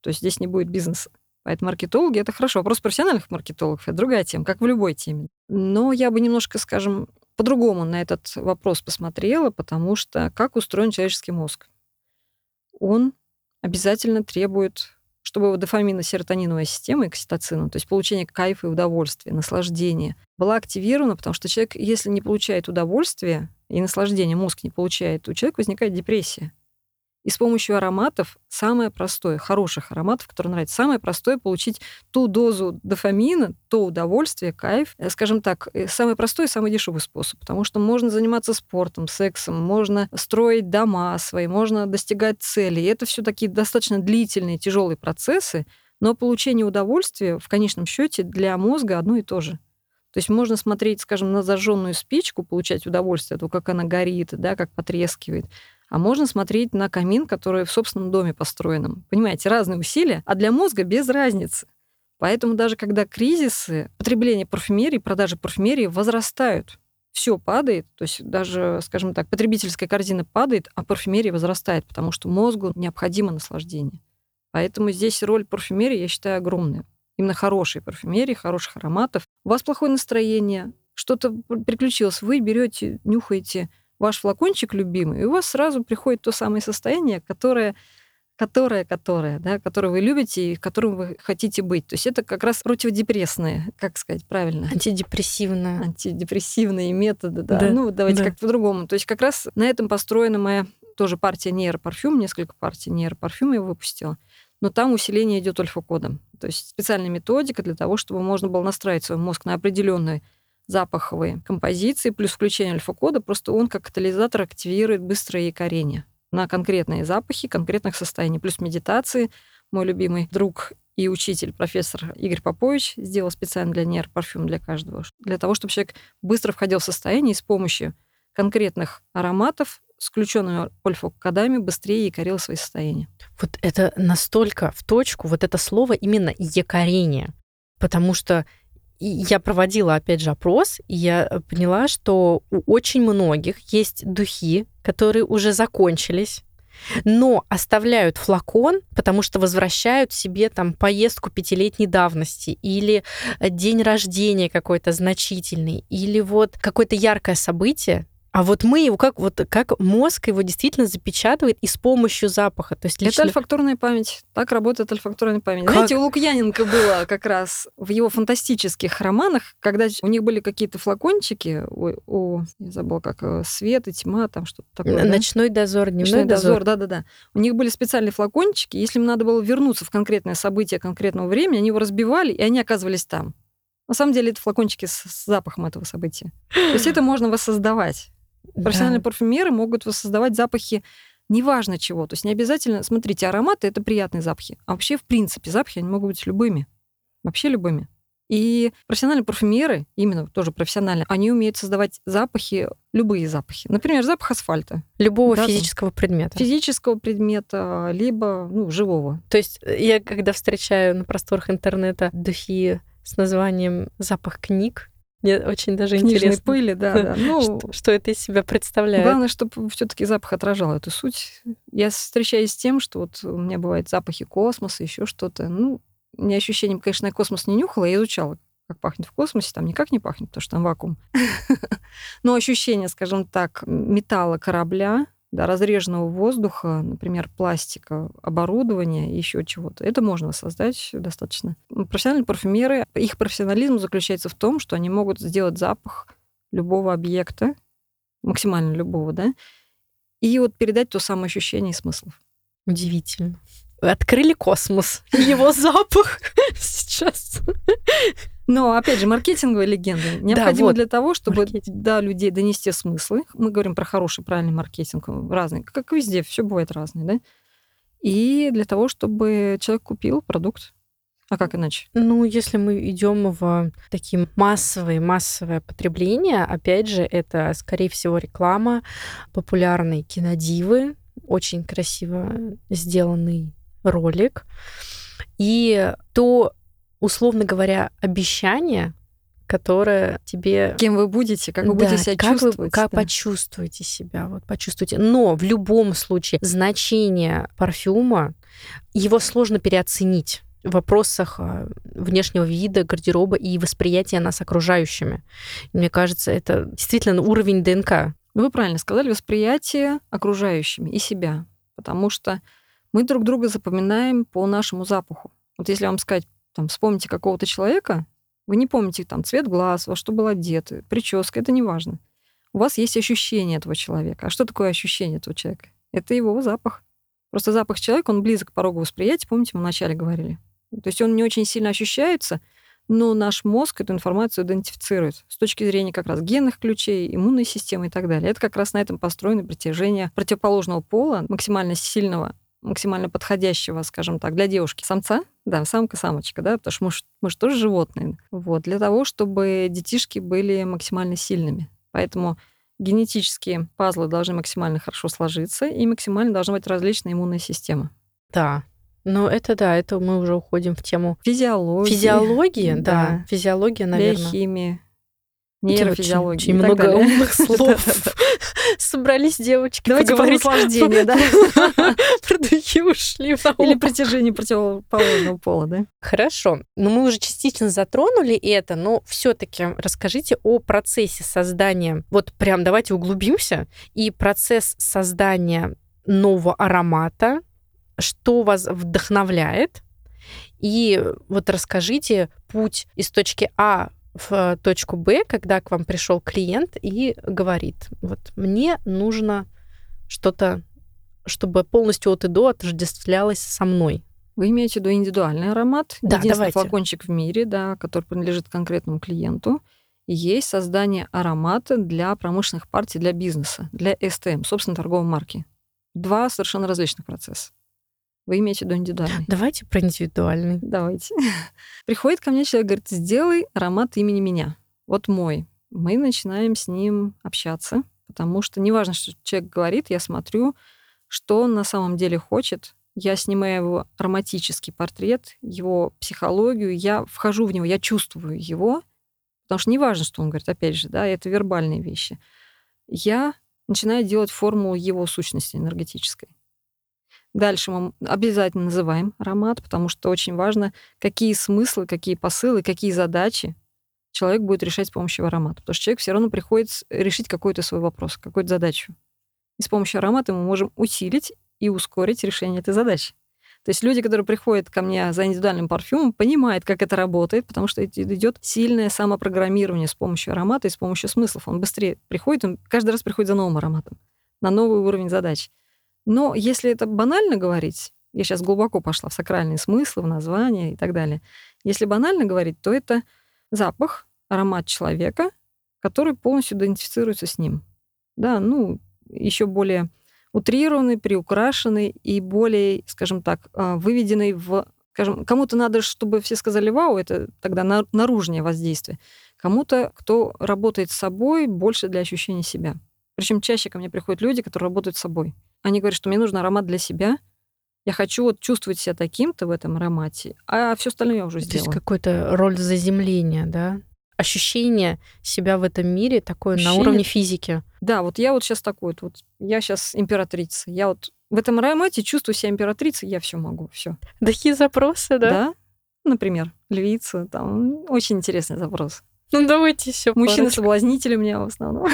То есть здесь не будет бизнеса. Поэтому маркетологи — это хорошо. Вопрос профессиональных маркетологов — это другая тема, как в любой теме. Но я бы немножко, скажем, по-другому на этот вопрос посмотрела, потому что как устроен человеческий мозг? Он обязательно требует, чтобы дофамино-серотониновая система, окситоцина, то есть получение кайфа и удовольствия, наслаждения, была активирована, потому что человек, если не получает удовольствия и наслаждения, мозг не получает, у человека возникает депрессия. И с помощью ароматов самое простое, хороших ароматов, которые нравятся, самое простое получить ту дозу дофамина, то удовольствие, кайф, э, скажем так, э, самый простой и самый дешевый способ, потому что можно заниматься спортом, сексом, можно строить дома свои, можно достигать целей. И это все такие достаточно длительные, тяжелые процессы, но получение удовольствия в конечном счете для мозга одно и то же. То есть можно смотреть, скажем, на зажженную спичку, получать удовольствие от того, как она горит, да, как потрескивает а можно смотреть на камин, который в собственном доме построенном. Понимаете, разные усилия, а для мозга без разницы. Поэтому даже когда кризисы, потребление парфюмерии, продажи парфюмерии возрастают, все падает, то есть даже, скажем так, потребительская корзина падает, а парфюмерия возрастает, потому что мозгу необходимо наслаждение. Поэтому здесь роль парфюмерии, я считаю, огромная. Именно хорошей парфюмерии, хороших ароматов. У вас плохое настроение, что-то приключилось, вы берете, нюхаете ваш флакончик любимый, и у вас сразу приходит то самое состояние, которое которое, которое, да, которое вы любите и которым вы хотите быть. То есть это как раз противодепрессные, как сказать правильно? Антидепрессивные. Антидепрессивные методы, да. да ну, давайте да. как-то по-другому. То есть как раз на этом построена моя тоже партия нейропарфюм, несколько партий нейропарфюма я выпустила. Но там усиление идет альфа-кодом. То есть специальная методика для того, чтобы можно было настраивать свой мозг на определенный запаховые композиции плюс включение альфа-кода, просто он как катализатор активирует быстрое якорение на конкретные запахи, конкретных состояний. Плюс медитации. Мой любимый друг и учитель, профессор Игорь Попович, сделал специально для нейр парфюм для каждого, для того, чтобы человек быстро входил в состояние и с помощью конкретных ароматов с включенными ольфокодами быстрее якорил свои состояния. Вот это настолько в точку, вот это слово именно якорение. Потому что я проводила, опять же, опрос, и я э, поняла, что у очень многих есть духи, которые уже закончились, но оставляют флакон, потому что возвращают себе там поездку пятилетней давности или э, день рождения какой-то значительный, или вот какое-то яркое событие, а вот мы его как вот как мозг его действительно запечатывает и с помощью запаха. То есть лично... Это ольфакторная память. Так работает ольфакторная память. Как? Знаете, у Лукьяненко было как раз в его фантастических романах, когда у них были какие-то флакончики, у, у я забыла, как э, свет и тьма, там что-то такое. Ночной да? дозор, дневной Ночной дозор. Да-да-да. У них были специальные флакончики. Если им надо было вернуться в конкретное событие конкретного времени, они его разбивали, и они оказывались там. На самом деле это флакончики с запахом этого события. То есть это можно воссоздавать. Профессиональные да. парфюмеры могут воссоздавать запахи неважно чего. То есть не обязательно... Смотрите, ароматы — это приятные запахи. А вообще, в принципе, запахи, они могут быть любыми. Вообще любыми. И профессиональные парфюмеры, именно тоже профессиональные, они умеют создавать запахи, любые запахи. Например, запах асфальта. Любого да, физического предмета. Физического предмета, либо ну, живого. То есть э, я, когда встречаю на просторах интернета духи с названием «Запах книг», мне очень даже Книжной интересно. пыли, да, да. Ну, что, что это из себя представляет. Главное, чтобы все таки запах отражал эту суть. Я встречаюсь с тем, что вот у меня бывают запахи космоса, еще что-то. Ну, у меня ощущением, конечно, я космос не нюхала, я изучала, как пахнет в космосе, там никак не пахнет, потому что там вакуум. Но ощущение, скажем так, металла корабля, да, разреженного воздуха, например, пластика, оборудования, еще чего-то. Это можно создать достаточно. Профессиональные парфюмеры, их профессионализм заключается в том, что они могут сделать запах любого объекта, максимально любого, да, и вот передать то самое ощущение и смысл. Удивительно. Открыли космос. Его запах сейчас. Но, опять же, маркетинговая легенда необходима да, вот. для того, чтобы Маркетинг. до людей донести смыслы. Мы говорим про хороший, правильный маркетинг, разный. Как везде, все бывает разное, да? И для того, чтобы человек купил продукт. А как иначе? Ну, если мы идем в такие массовые, массовое потребление, опять же, это, скорее всего, реклама популярной кинодивы, очень красиво сделанный ролик. И то условно говоря, обещание, которое тебе... Кем вы будете, как вы да, будете себя как чувствовать. Вы, как да. почувствуете себя, вот почувствуйте. Но в любом случае значение парфюма, его сложно переоценить в вопросах а, внешнего вида, гардероба и восприятия нас окружающими. Мне кажется, это действительно уровень ДНК. Вы правильно сказали, восприятие окружающими и себя. Потому что мы друг друга запоминаем по нашему запаху. Вот если вам сказать, там, вспомните какого-то человека, вы не помните там цвет глаз, во что был одет, прическа, это не важно. У вас есть ощущение этого человека. А что такое ощущение этого человека? Это его запах. Просто запах человека, он близок к порогу восприятия, помните, мы вначале говорили. То есть он не очень сильно ощущается, но наш мозг эту информацию идентифицирует с точки зрения как раз генных ключей, иммунной системы и так далее. Это как раз на этом построено притяжение противоположного пола, максимально сильного максимально подходящего, скажем так, для девушки самца, да, самка-самочка, да, потому что мы, мы же тоже животные, вот, для того, чтобы детишки были максимально сильными. Поэтому генетические пазлы должны максимально хорошо сложиться, и максимально должна быть различная иммунная система. Да, ну, это да, это мы уже уходим в тему физиологии. Физиологии, да. да. Физиология, наверное. Биохимии нейрофизиологии. Очень, очень много умных слов. Собрались девочки Давайте поговорить. про наслаждение, да? Про духи ушли. Или притяжение противоположного пола, да? Хорошо. Но мы уже частично затронули это, но все таки расскажите о процессе создания. Вот прям давайте углубимся. И процесс создания нового аромата, что вас вдохновляет, и вот расскажите путь из точки А в точку Б, когда к вам пришел клиент и говорит, вот мне нужно что-то, чтобы полностью от и до отождествлялось со мной. Вы имеете в виду индивидуальный аромат, да, единственный давайте. флакончик в мире, да, который принадлежит конкретному клиенту. И есть создание аромата для промышленных партий, для бизнеса, для СТМ, собственно, торговой марки. Два совершенно различных процесса. Вы имеете в виду индивидуальный? Давайте про индивидуальный. Давайте. Приходит ко мне человек, говорит, сделай аромат имени меня. Вот мой. Мы начинаем с ним общаться, потому что неважно, что человек говорит, я смотрю, что он на самом деле хочет. Я снимаю его ароматический портрет, его психологию, я вхожу в него, я чувствую его, потому что неважно, что он говорит, опять же, да, это вербальные вещи. Я начинаю делать формулу его сущности энергетической. Дальше мы обязательно называем аромат, потому что очень важно, какие смыслы, какие посылы, какие задачи человек будет решать с помощью аромата. Потому что человек все равно приходит решить какой-то свой вопрос, какую-то задачу. И с помощью аромата мы можем усилить и ускорить решение этой задачи. То есть люди, которые приходят ко мне за индивидуальным парфюмом, понимают, как это работает, потому что идет сильное самопрограммирование с помощью аромата и с помощью смыслов. Он быстрее приходит, он каждый раз приходит за новым ароматом, на новый уровень задач. Но если это банально говорить, я сейчас глубоко пошла в сакральные смыслы, в название и так далее. Если банально говорить, то это запах, аромат человека, который полностью идентифицируется с ним. Да, ну, еще более утрированный, приукрашенный и более, скажем так, а, выведенный в Скажем, кому-то надо, чтобы все сказали «Вау», это тогда наружное воздействие. Кому-то, кто работает с собой, больше для ощущения себя. Причем чаще ко мне приходят люди, которые работают с собой. Они говорят, что мне нужен аромат для себя, я хочу вот чувствовать себя таким-то в этом аромате, а все остальное я уже То сделала. есть какой-то роль заземления, да? Ощущение себя в этом мире такое Ощущение... на уровне физики. Да, вот я вот сейчас такой вот, я сейчас императрица. Я вот в этом аромате чувствую себя императрицей, я все могу, все. Такие запросы, да? Да. Например, львица, там очень интересный запрос. Ну, давайте все. Мужчины-соблазнители у меня в основном.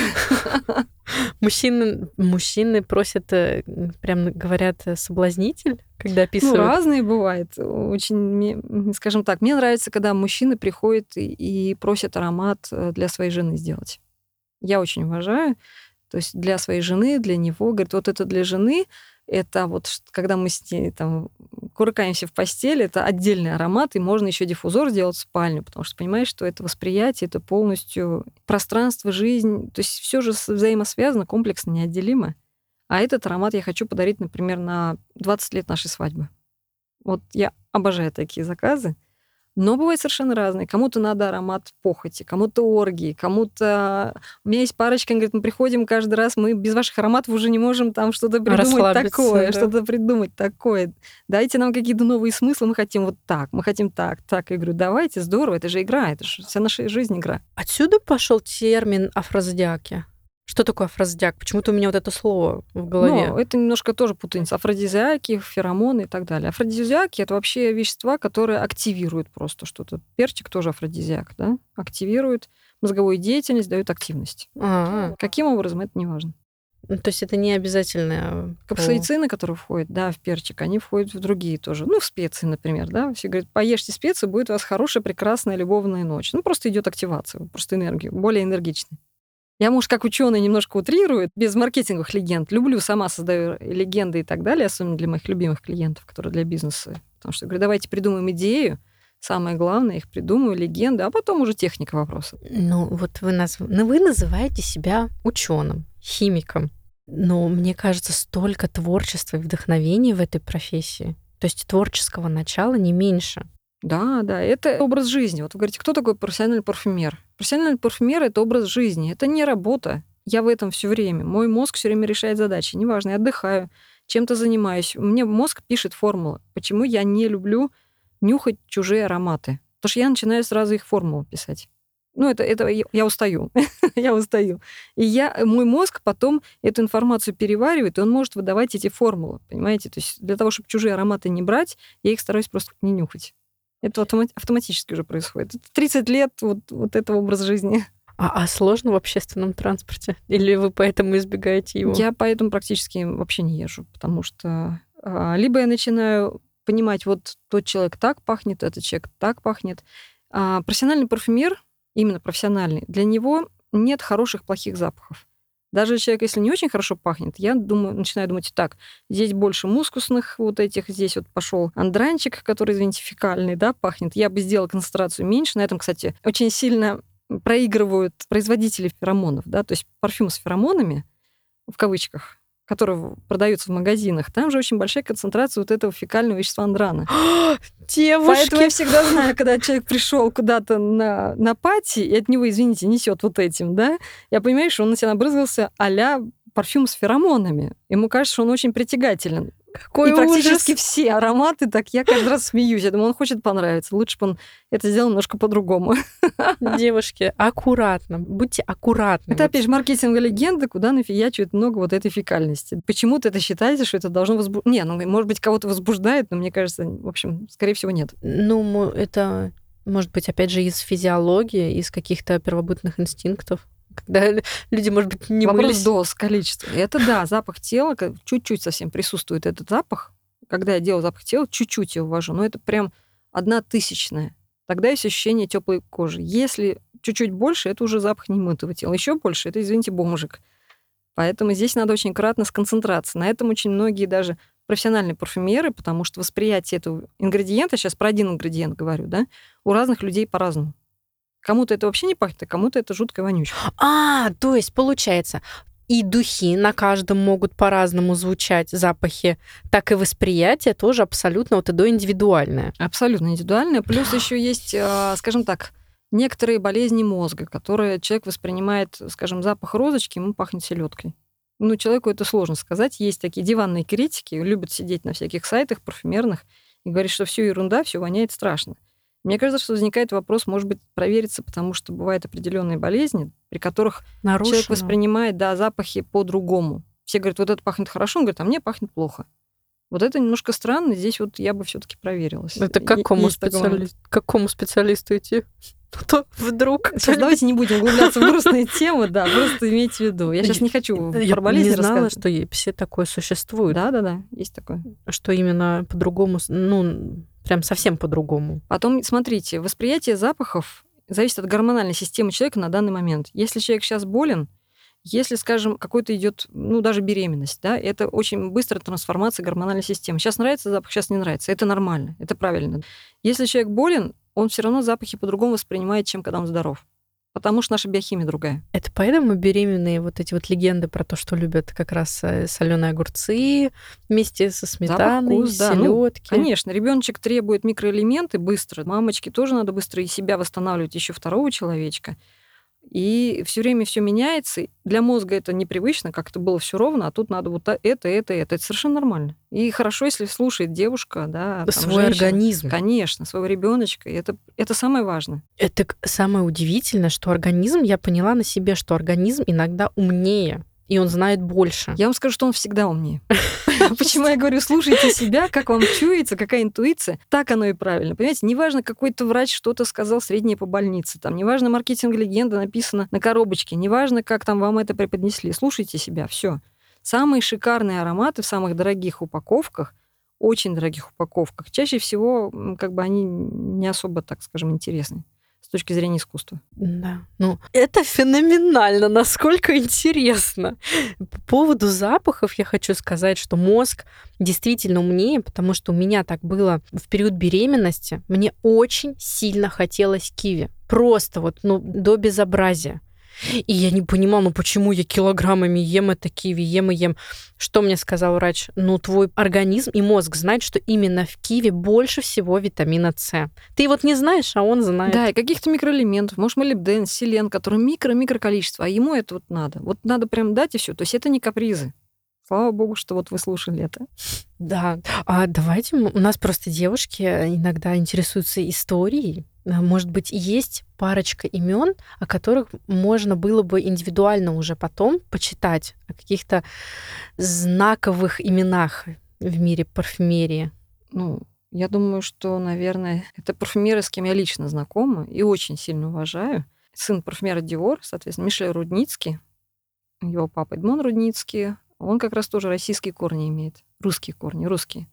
Мужчины, мужчины просят, э, прям говорят, э, соблазнитель, когда ну, описывают? Ну, разные бывают. Очень, скажем так, мне нравится, когда мужчины приходят и просят аромат э, для своей жены сделать. Я очень уважаю. То есть для своей жены, для него. Говорит, вот это для жены, это вот когда мы с ней там куркаемся в постели, это отдельный аромат, и можно еще диффузор сделать в спальню, потому что понимаешь, что это восприятие, это полностью пространство, жизнь, то есть все же взаимосвязано, комплексно, неотделимо. А этот аромат я хочу подарить, например, на 20 лет нашей свадьбы. Вот я обожаю такие заказы. Но бывают совершенно разные. Кому-то надо аромат похоти, кому-то оргии, кому-то... У меня есть парочка, говорит, мы приходим каждый раз, мы без ваших ароматов уже не можем там что-то придумать такое, да. что-то придумать такое. Дайте нам какие-то новые смыслы, мы хотим вот так, мы хотим так, так. Я говорю, давайте, здорово, это же игра, это же вся наша жизнь игра. Отсюда пошел термин афрозодиаки. Что такое афродизиак? Почему-то у меня вот это слово в голове. Ну, это немножко тоже путаница. Афродизиаки, феромоны и так далее. Афродизиаки — это вообще вещества, которые активируют просто что-то. Перчик тоже афродизиак, да? Активирует мозговую деятельность, дает активность. А-а. Каким образом, это не важно. Ну, то есть это не обязательно... Капсаицины, которые входят, да, в перчик, они входят в другие тоже. Ну, в специи, например, да. Все говорят, поешьте специи, будет у вас хорошая, прекрасная любовная ночь. Ну, просто идет активация, просто энергию, более энергичный. Я, может, как ученый немножко утрирую, без маркетинговых легенд. Люблю, сама создаю легенды и так далее, особенно для моих любимых клиентов, которые для бизнеса. Потому что я говорю, давайте придумаем идею, самое главное, их придумаю, легенды, а потом уже техника вопроса. Ну, вот вы, наз... ну, вы называете себя ученым, химиком. Но мне кажется, столько творчества и вдохновения в этой профессии. То есть творческого начала не меньше. Да, да, это образ жизни. Вот вы говорите, кто такой профессиональный парфюмер? Профессиональный парфюмер — это образ жизни, это не работа. Я в этом все время. Мой мозг все время решает задачи. Неважно, я отдыхаю, чем-то занимаюсь. Мне мозг пишет формулы. Почему я не люблю нюхать чужие ароматы? Потому что я начинаю сразу их формулу писать. Ну, это, это я устаю. я устаю. И я, мой мозг потом эту информацию переваривает, и он может выдавать эти формулы. Понимаете? То есть для того, чтобы чужие ароматы не брать, я их стараюсь просто не нюхать. Это автоматически уже происходит. 30 лет вот, вот этого образа жизни. А, а сложно в общественном транспорте? Или вы поэтому избегаете его? Я поэтому практически вообще не езжу, потому что а, либо я начинаю понимать, вот тот человек так пахнет, этот человек так пахнет. А профессиональный парфюмер, именно профессиональный, для него нет хороших, плохих запахов. Даже человек, если не очень хорошо пахнет, я думаю, начинаю думать так, здесь больше мускусных вот этих, здесь вот пошел андранчик, который, извините, фекальный, да, пахнет. Я бы сделала концентрацию меньше. На этом, кстати, очень сильно проигрывают производители феромонов, да, то есть парфюм с феромонами, в кавычках, которые продаются в магазинах, там же очень большая концентрация вот этого фекального вещества андрана. Девушки! Поэтому я всегда знаю, когда человек пришел куда-то на, на пати, и от него, извините, несет вот этим, да, я понимаю, что он на себя набрызгался а парфюм с феромонами. Ему кажется, что он очень притягателен. Какой и ужас. практически все ароматы, так я каждый раз смеюсь. Я думаю, он хочет понравиться. Лучше бы он это сделал немножко по-другому. Девушки, аккуратно. Будьте аккуратны. Это, опять же, маркетинговая легенда, куда нафиячивают много вот этой фекальности. Почему-то это считаете, что это должно возбуждать... Не, ну, может быть, кого-то возбуждает, но мне кажется, в общем, скорее всего, нет. Ну, это может быть, опять же, из физиологии, из каких-то первобытных инстинктов когда люди, может быть, не Вопрос мылись. доз, количество. Это да, запах тела, чуть-чуть совсем присутствует этот запах. Когда я делаю запах тела, чуть-чуть его ввожу, но это прям одна тысячная. Тогда есть ощущение теплой кожи. Если чуть-чуть больше, это уже запах немытого тела. Еще больше, это, извините, бомжик. Поэтому здесь надо очень кратно сконцентрироваться. На этом очень многие даже профессиональные парфюмеры, потому что восприятие этого ингредиента, сейчас про один ингредиент говорю, да, у разных людей по-разному. Кому-то это вообще не пахнет, а кому-то это жуткая вонючка. А, то есть получается, и духи на каждом могут по-разному звучать, запахи, так и восприятие тоже абсолютно вот и до индивидуальное. Абсолютно индивидуальное. Плюс еще есть, а, скажем так, некоторые болезни мозга, которые человек воспринимает, скажем, запах розочки, ему пахнет селедкой. Ну, человеку это сложно сказать. Есть такие диванные критики, любят сидеть на всяких сайтах парфюмерных и говорить, что все ерунда, все воняет страшно. Мне кажется, что возникает вопрос, может быть, провериться, потому что бывают определенные болезни, при которых Нарушено. человек воспринимает да, запахи по-другому. Все говорят, вот это пахнет хорошо, он говорит, а мне пахнет плохо. Вот это немножко странно. Здесь вот я бы все-таки проверилась. Это к какому, специали... какому специалисту идти? то вдруг... Сейчас давайте не будем углубляться в грустные темы, да, просто имейте в виду. Я сейчас не хочу я про болезнь не знала, что все такое существует. Да-да-да, есть такое. Что именно по-другому, ну, прям совсем по-другому. Потом, смотрите, восприятие запахов зависит от гормональной системы человека на данный момент. Если человек сейчас болен, если, скажем, какой-то идет, ну, даже беременность, да, это очень быстрая трансформация гормональной системы. Сейчас нравится запах, сейчас не нравится. Это нормально, это правильно. Если человек болен, он все равно запахи по-другому воспринимает, чем когда он здоров. Потому что наша биохимия другая. Это поэтому беременные вот эти вот легенды про то, что любят как раз э, соленые огурцы вместе со сметаной, вкус, да. селедки. Ну, конечно, ребеночек требует микроэлементы быстро. Мамочке тоже надо быстро и себя восстанавливать еще второго человечка. И все время все меняется. Для мозга это непривычно, как это было все ровно, а тут надо вот это, это, это. Это совершенно нормально. И хорошо, если слушает девушка, да, там, свой женщина. организм. Конечно, своего ребеночка. Это, это самое важное. Это самое удивительное, что организм, я поняла на себе, что организм иногда умнее и он знает больше. Я вам скажу, что он всегда умнее. Почему я говорю, слушайте себя, как вам чуется, какая интуиция, так оно и правильно. Понимаете, неважно, какой-то врач что-то сказал среднее по больнице, там, неважно, маркетинг-легенда написана на коробочке, неважно, как там вам это преподнесли, слушайте себя, все. Самые шикарные ароматы в самых дорогих упаковках, очень дорогих упаковках, чаще всего как бы они не особо, так скажем, интересны точки зрения искусства. Да. Ну, это феноменально, насколько интересно. По поводу запахов я хочу сказать, что мозг действительно умнее, потому что у меня так было в период беременности. Мне очень сильно хотелось киви. Просто вот, ну, до безобразия. И я не понимала, ну почему я килограммами ем это киви, ем и ем. Что мне сказал врач? Ну, твой организм и мозг знают, что именно в киви больше всего витамина С. Ты вот не знаешь, а он знает. Да, и каких-то микроэлементов. Может, молибден, селен, который микро-микро количество, а ему это вот надо. Вот надо прям дать и все. То есть это не капризы. Слава богу, что вот вы слушали это. Да. А давайте, у нас просто девушки иногда интересуются историей Э, может быть, есть парочка имен, о которых можно было бы индивидуально уже потом почитать, о каких-то знаковых именах в мире парфюмерии? Ну, я думаю, что, наверное, это парфюмеры, с кем я лично знакома и очень сильно уважаю. Сын парфюмера Диор, соответственно, Мишель Рудницкий, его папа Эдмон Рудницкий, он как раз тоже российские корни имеет, русские корни, русские.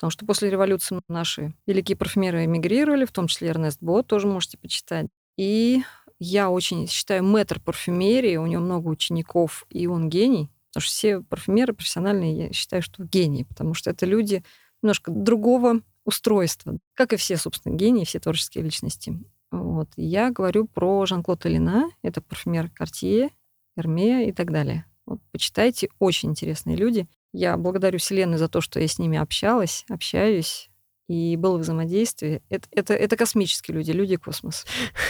Потому что после революции наши великие парфюмеры эмигрировали, в том числе Эрнест Бо, тоже можете почитать. И я очень считаю мэтр парфюмерии, у него много учеников, и он гений. Потому что все парфюмеры профессиональные, я считаю, что гении, потому что это люди немножко другого устройства, как и все, собственно, гении, все творческие личности. Вот. Я говорю про Жан-Клод Элина, это парфюмер Cartier, Hermé и так далее. Вот, почитайте, очень интересные люди. Я благодарю Вселенную за то, что я с ними общалась, общаюсь, и было взаимодействие. Это, это, это космические люди, люди космос.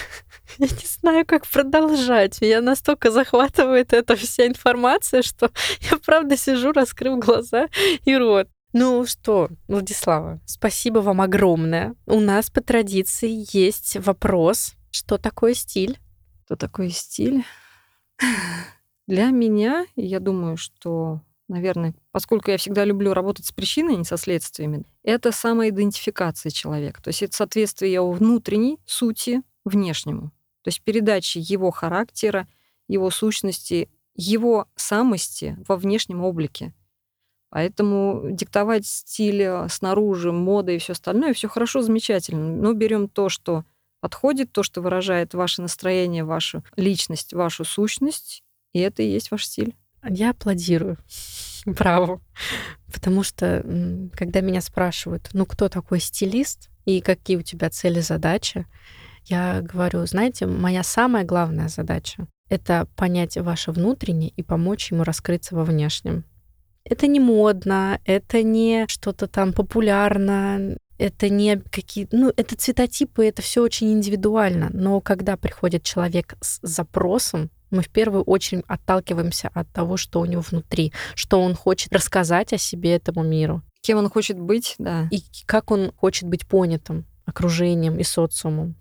Я не знаю, как продолжать. Меня настолько захватывает эта вся информация, что я правда сижу, раскрыв глаза и рот. Ну что, Владислава, спасибо вам огромное. У нас по традиции есть вопрос. Что такое стиль? Что такое стиль? Для меня, я думаю, что наверное, поскольку я всегда люблю работать с причиной, а не со следствиями, это самоидентификация человека. То есть это соответствие его внутренней сути внешнему. То есть передача его характера, его сущности, его самости во внешнем облике. Поэтому диктовать стиль э, снаружи, мода и все остальное, все хорошо, замечательно. Но берем то, что подходит, то, что выражает ваше настроение, вашу личность, вашу сущность, и это и есть ваш стиль. Я аплодирую. Браво. Потому что, когда меня спрашивают, ну, кто такой стилист и какие у тебя цели, задачи, я говорю, знаете, моя самая главная задача это понять ваше внутреннее и помочь ему раскрыться во внешнем. Это не модно, это не что-то там популярно, это не какие... Ну, это цветотипы, это все очень индивидуально. Но когда приходит человек с запросом, мы в первую очередь отталкиваемся от того, что у него внутри, что он хочет рассказать о себе этому миру. Кем он хочет быть, да. И как он хочет быть понятым окружением и социумом.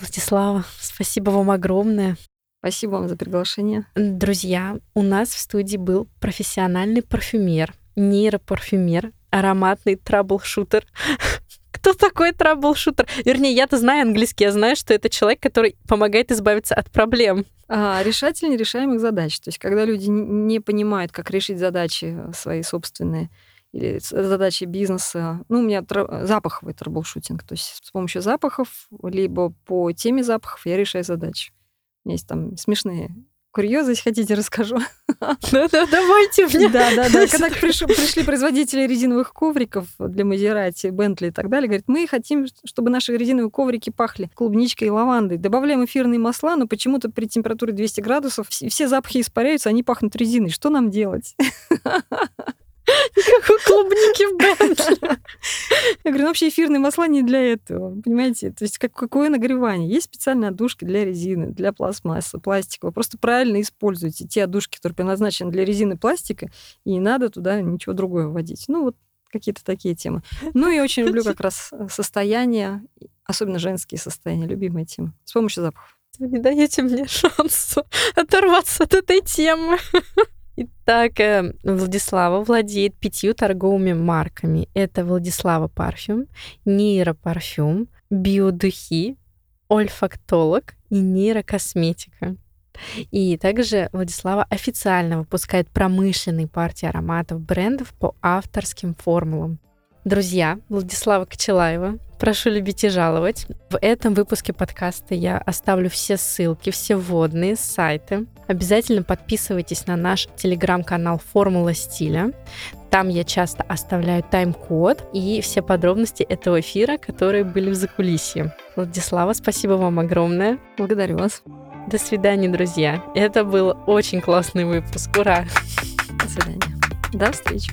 Владислава, спасибо вам огромное. Спасибо вам за приглашение. Друзья, у нас в студии был профессиональный парфюмер, нейропарфюмер, ароматный troubleshooter. Кто такой troubleshooter? Вернее, я-то знаю английский, я знаю, что это человек, который помогает избавиться от проблем. А, решатель нерешаемых задач. То есть, когда люди не понимают, как решить задачи свои собственные, или задачи бизнеса. Ну, у меня тр... запаховый troubleshooting. То есть с помощью запахов, либо по теме запахов я решаю задачи. У меня есть там смешные курьезы, если хотите, расскажу. Да-да, давайте мне. Да-да-да. Когда пришли производители резиновых ковриков для Мазерати, Бентли и так далее, говорят, мы хотим, чтобы наши резиновые коврики пахли клубничкой и лавандой. Добавляем эфирные масла, но почему-то при температуре 200 градусов все запахи испаряются, они пахнут резиной. Что нам делать? Клубники в Бентли. Я говорю, ну вообще эфирные масла не для этого, понимаете? То есть как, какое нагревание? Есть специальные отдушки для резины, для пластмассы, пластика. Вы просто правильно используйте те отдушки, которые предназначены для резины пластика, и не надо туда ничего другое вводить. Ну вот какие-то такие темы. Ну и очень люблю как раз э, состояние, особенно женские состояния, любимая тема, с помощью запахов. Вы не даете мне шанса оторваться от этой темы. Итак, э, Владислава владеет пятью торговыми марками. Это Владислава парфюм, нейропарфюм, биодухи, ольфактолог и нейрокосметика. И также Владислава официально выпускает промышленные партии ароматов брендов по авторским формулам. Друзья, Владислава Кочелаева, прошу любить и жаловать. В этом выпуске подкаста я оставлю все ссылки, все вводные сайты. Обязательно подписывайтесь на наш телеграм-канал «Формула стиля». Там я часто оставляю тайм-код и все подробности этого эфира, которые были в закулисье. Владислава, спасибо вам огромное. Благодарю вас. До свидания, друзья. Это был очень классный выпуск. Ура! До свидания. До встречи.